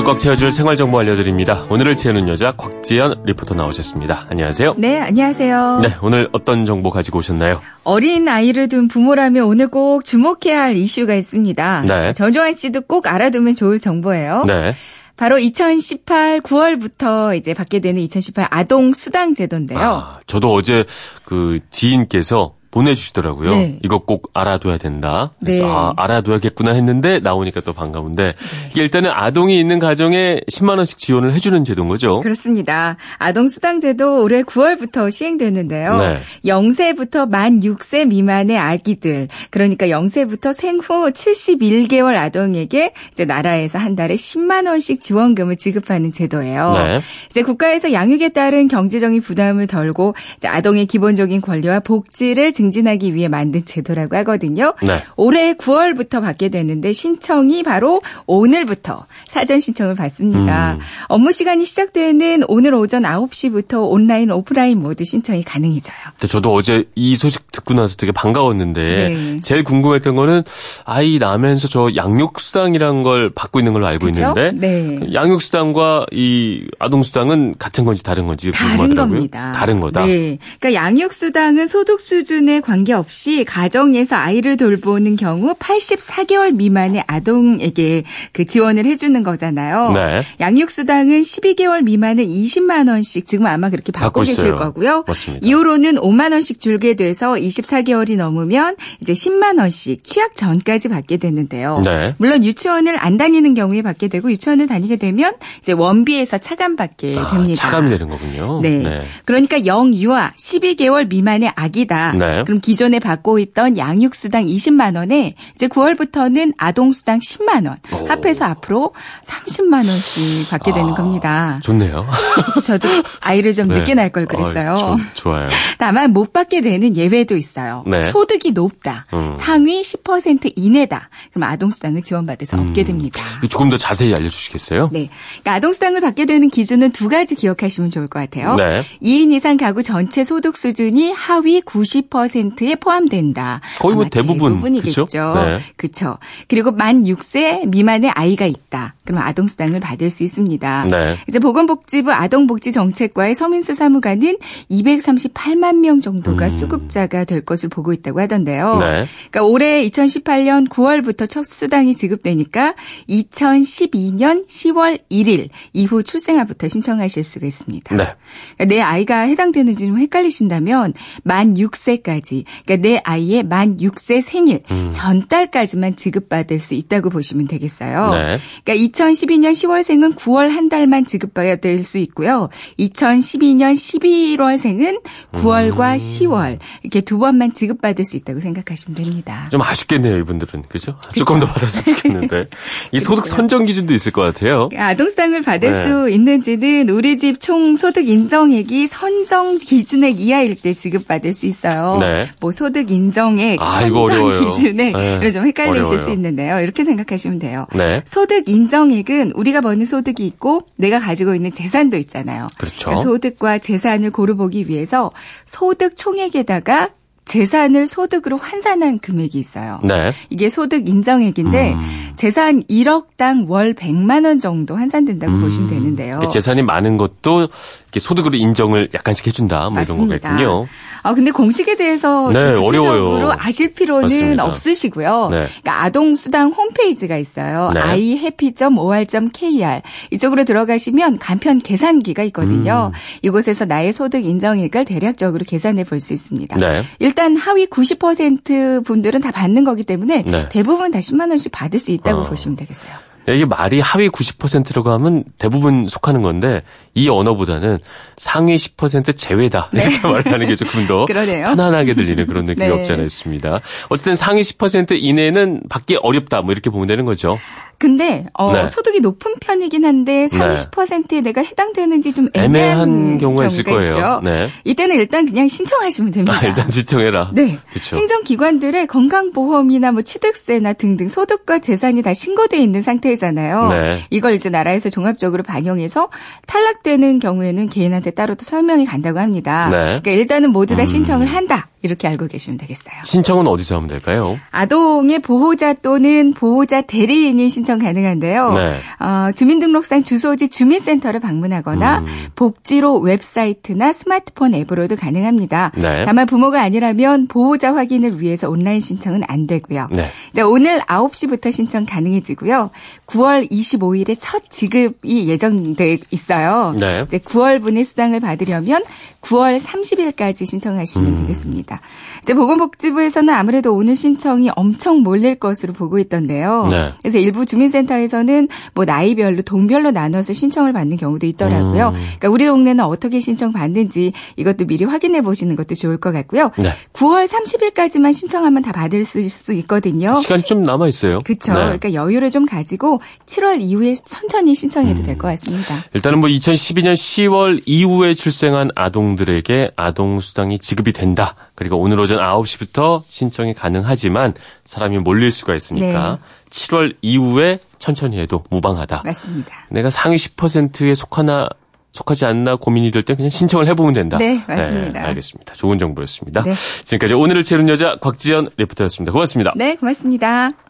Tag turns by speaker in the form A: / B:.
A: 하루를 꽉 채워줄 생활 정보 알려드립니다. 오늘을 채우는 여자 곽지연 리포터 나오셨습니다. 안녕하세요.
B: 네, 안녕하세요.
A: 네, 오늘 어떤 정보 가지고 오셨나요?
B: 어린 아이를 둔 부모라면 오늘 꼭 주목해야 할 이슈가 있습니다.
A: 네.
B: 전종환 씨도 꼭 알아두면 좋을 정보예요.
A: 네.
B: 바로 2018 9월부터 이제 받게 되는 2018 아동 수당 제도인데요.
A: 아, 저도 어제 그 지인께서 보내주시더라고요.
B: 네.
A: 이거 꼭 알아둬야 된다. 그래서
B: 네.
A: 아, 알아둬야겠구나 했는데 나오니까 또 반가운데 이게 일단은 아동이 있는 가정에 10만 원씩 지원을 해주는 제도인 거죠.
B: 그렇습니다. 아동 수당 제도 올해 9월부터 시행되는데요.
A: 네.
B: 0세부터 만 6세 미만의 아기들, 그러니까 0세부터 생후 71개월 아동에게 이제 나라에서 한 달에 10만 원씩 지원금을 지급하는 제도예요.
A: 네.
B: 이제 국가에서 양육에 따른 경제적인 부담을 덜고 아동의 기본적인 권리와 복지를 증진하기 위해 만든 제도라고 하거든요.
A: 네.
B: 올해 9월부터 받게 되는데 신청이 바로 오늘부터 사전 신청을 받습니다.
A: 음.
B: 업무 시간이 시작되는 오늘 오전 9시부터 온라인, 오프라인 모두 신청이 가능해져요.
A: 저도 어제 이 소식 듣고 나서 되게 반가웠는데
B: 네.
A: 제일 궁금했던 거는 아이 낳으면서 저 양육수당이란 걸 받고 있는 걸로 알고
B: 그죠?
A: 있는데
B: 네.
A: 양육수당과 이 아동수당은 같은 건지 다른 건지
B: 다른
A: 궁금하더라고요.
B: 겁니다.
A: 다른 거다.
B: 네. 그러니까 양육수당은 소득 수준에 관계없이 가정에서 아이를 돌보는 경우 84개월 미만의 아동에게 그 지원을 해주는 거잖아요.
A: 네.
B: 양육수당은 12개월 미만은 20만 원씩 지금 아마 그렇게 받고,
A: 받고
B: 계실. 거고요.
A: 맞습니다.
B: 이후로는 5만 원씩 줄게 돼서 24개월이 넘으면 이제 10만 원씩 취약 전까지 받게 되는데요.
A: 네.
B: 물론 유치원을 안 다니는 경우에 받게 되고 유치원을 다니게 되면 이제 원비에서 차감받게
A: 아,
B: 됩니다.
A: 차감이 되는 거군요.
B: 네. 그러니까 영유아 12개월 미만의 아기다.
A: 네.
B: 그럼 기존에 받고 있던 양육 수당 20만 원에 이제 9월부터는 아동 수당 10만 원.
A: 오.
B: 합해서 앞으로 30만 원씩 받게 되는
A: 아,
B: 겁니다.
A: 좋네요.
B: 저도 아이를 좀
A: 네.
B: 늦게 낳을 걸 그랬어요.
A: 어, 좋- 좋아요.
B: 다만 못 받게 되는 예외도 있어요.
A: 네.
B: 소득이 높다.
A: 음.
B: 상위 10% 이내다. 그럼 아동 수당을 지원받을 수 없게 됩니다.
A: 이거 조금 더 자세히 알려 주시겠어요?
B: 네. 그러니까 아동 수당을 받게 되는 기준은 두 가지 기억하시면 좋을 것 같아요.
A: 네.
B: 2인 이상 가구 전체 소득 수준이 하위 90%에 포함된다.
A: 거의 뭐 대부분,
B: 대부분이겠죠.
A: 그쵸? 네.
B: 그렇죠. 그리고 만 6세 미만의 아이가 있다. 그럼 아동 수당을 받을 수 있습니다.
A: 네.
B: 이제 보건복지부 아동복지정책과의 서민수 사무관은 238만 명 정도가
A: 음.
B: 수급자가 될 것을 보고 있다고 하던데요.
A: 네.
B: 그러니까 올해 2018년 9월부터 첫 수당이 지급되니까 2012년 10월 1일 이후 출생아부터 신청하실 수가 있습니다.
A: 네.
B: 그러니까 내 아이가 해당되는지 좀 헷갈리신다면 만 6세까지 그러니까 내 아이의 만 6세 생일
A: 음.
B: 전달까지만 지급받을 수 있다고 보시면 되겠어요.
A: 네.
B: 그러니까 2012년 10월생은 9월 한 달만 지급받을 수 있고요. 2012년 11월생은 9월과 10월 이렇게 두 번만 지급받을 수 있다고 생각하시면 됩니다.
A: 좀 아쉽겠네요, 이분들은. 그죠? 조금 더 받았으면 좋겠는데. 이 소득 선정 기준도 있을 것 같아요.
B: 아동수당을 받을
A: 네.
B: 수 있는지는 우리 집 총 소득 인정액이 선정 기준액 이하일 때 지급받을 수 있어요.
A: 네.
B: 뭐 소득 인정액
A: 아,
B: 선정. 기준액
A: 네.
B: 좀 헷갈리실
A: 어려워요.
B: 수 있는데요. 이렇게 생각하시면 돼요.
A: 네.
B: 소득 인정액은 우리가 버는 소득이 있고 내가 가지고 있는 재산도 있잖아요.
A: 그렇죠.
B: 그러니까 소득과 재산을 고루 보기 위해서 소득 총액에다가 재산을 소득으로 환산한 금액이 있어요.
A: 네.
B: 이게 소득 인정액인데
A: 음.
B: 재산 1억당 월 100만 원 정도 환산된다고
A: 음.
B: 보시면 되는데요.
A: 그 재산이 많은 것도 소득으로 인정을 약간씩 해준다. 뭐 이런
B: 맞습니다.
A: 거겠군요.
B: 아 근데 공식에 대해서
A: 네,
B: 좀 구체적으로
A: 어려워요.
B: 아실 필요는
A: 맞습니다.
B: 없으시고요.
A: 네.
B: 그러니까 아동 수당 홈페이지가 있어요.
A: 네.
B: ihappy.or.kr 이쪽으로 들어가시면 간편 계산기가 있거든요.
A: 음.
B: 이곳에서 나의 소득 인정액을 대략적으로 계산해 볼 수 있습니다.
A: 네.
B: 일단 하위 90% 분들은 다 받는 거기 때문에
A: 네.
B: 대부분 다 10만 원씩 받을 수 있다고
A: 어.
B: 보시면 되겠어요.
A: 이게 말이 하위 90%라고 하면 대부분 속하는 건데 이 언어보다는 상위 10% 제외다 이렇게 말을 하는 게 조금 더
B: 네. 그러네요.
A: 편안하게 들리는 그런 느낌이
B: 네.
A: 없지 않아 있습니다. 어쨌든 상위 10% 이내는 받기 어렵다 뭐 이렇게 보면 되는 거죠.
B: 근데 어,
A: 네.
B: 소득이 높은 편이긴 한데 상위
A: 네.
B: 10%에 내가 해당되는지 좀 애매한,
A: 애매한 경우가 있을 거예요.
B: 있죠.
A: 네.
B: 이때는 일단 그냥 신청하시면 됩니다.
A: 아, 일단 신청해라.
B: 네.
A: 그렇죠.
B: 행정기관들의 건강보험이나 뭐 취득세나 등등 소득과 재산이 다 신고돼 있는 상태잖아요.
A: 네.
B: 이걸 이제 나라에서 종합적으로 반영해서 탈락되는 경우에는 개인한테 따로 또 설명이 간다고 합니다.
A: 네.
B: 그러니까 일단은 모두 다
A: 음.
B: 신청을 한다. 이렇게 알고 계시면 되겠어요.
A: 신청은 어디서 하면 될까요?
B: 아동의 보호자 또는 보호자 대리인이 신청 가능한데요.
A: 네.
B: 어, 주민등록상 주소지 주민센터를 방문하거나
A: 음.
B: 복지로 웹사이트나 스마트폰 앱으로도 가능합니다.
A: 네.
B: 다만 부모가 아니라면 보호자 확인을 위해서 온라인 신청은 안 되고요.
A: 네.
B: 자, 오늘 9시부터 신청 가능해지고요. 9월 25일에 첫 지급이 예정돼 있어요.
A: 네.
B: 이제 9월분의 수당을 받으려면 9월 30일까지 신청하시면
A: 음.
B: 되겠습니다. 이제 보건복지부에서는 아무래도 오늘 신청이 엄청 몰릴 것으로 보고 있던데요.
A: 네.
B: 그래서 일부 주민센터에서는 뭐 나이별로 동별로 나눠서 신청을 받는 경우도 있더라고요.
A: 음.
B: 그러니까 우리 동네는 어떻게 신청 받는지 이것도 미리 확인해 보시는 것도 좋을 것 같고요.
A: 네.
B: 9월 30일까지만 신청하면 다 받을 수, 수 있거든요.
A: 시간이 좀 남아 있어요.
B: 그렇죠.
A: 네.
B: 그러니까 여유를 좀 가지고 7월 이후에 천천히 신청해도 될것 같습니다.
A: 일단은 뭐 2012년 10월 이후에 출생한 아동들에게 아동 수당이 지급이 된다. 그리고 오늘 오전 9시부터 신청이 가능하지만 사람이 몰릴 수가 있으니까 7월 이후에 천천히 해도 무방하다.
B: 맞습니다.
A: 내가 상위 10%에 속하나 속하지 않나 고민이 될 때 그냥 신청을 해보면 된다.
B: 네, 맞습니다.
A: 알겠습니다. 좋은 정보였습니다.
B: 네.
A: 지금까지 오늘을 채우는 여자 곽지연 리포터였습니다. 고맙습니다.
B: 네, 고맙습니다.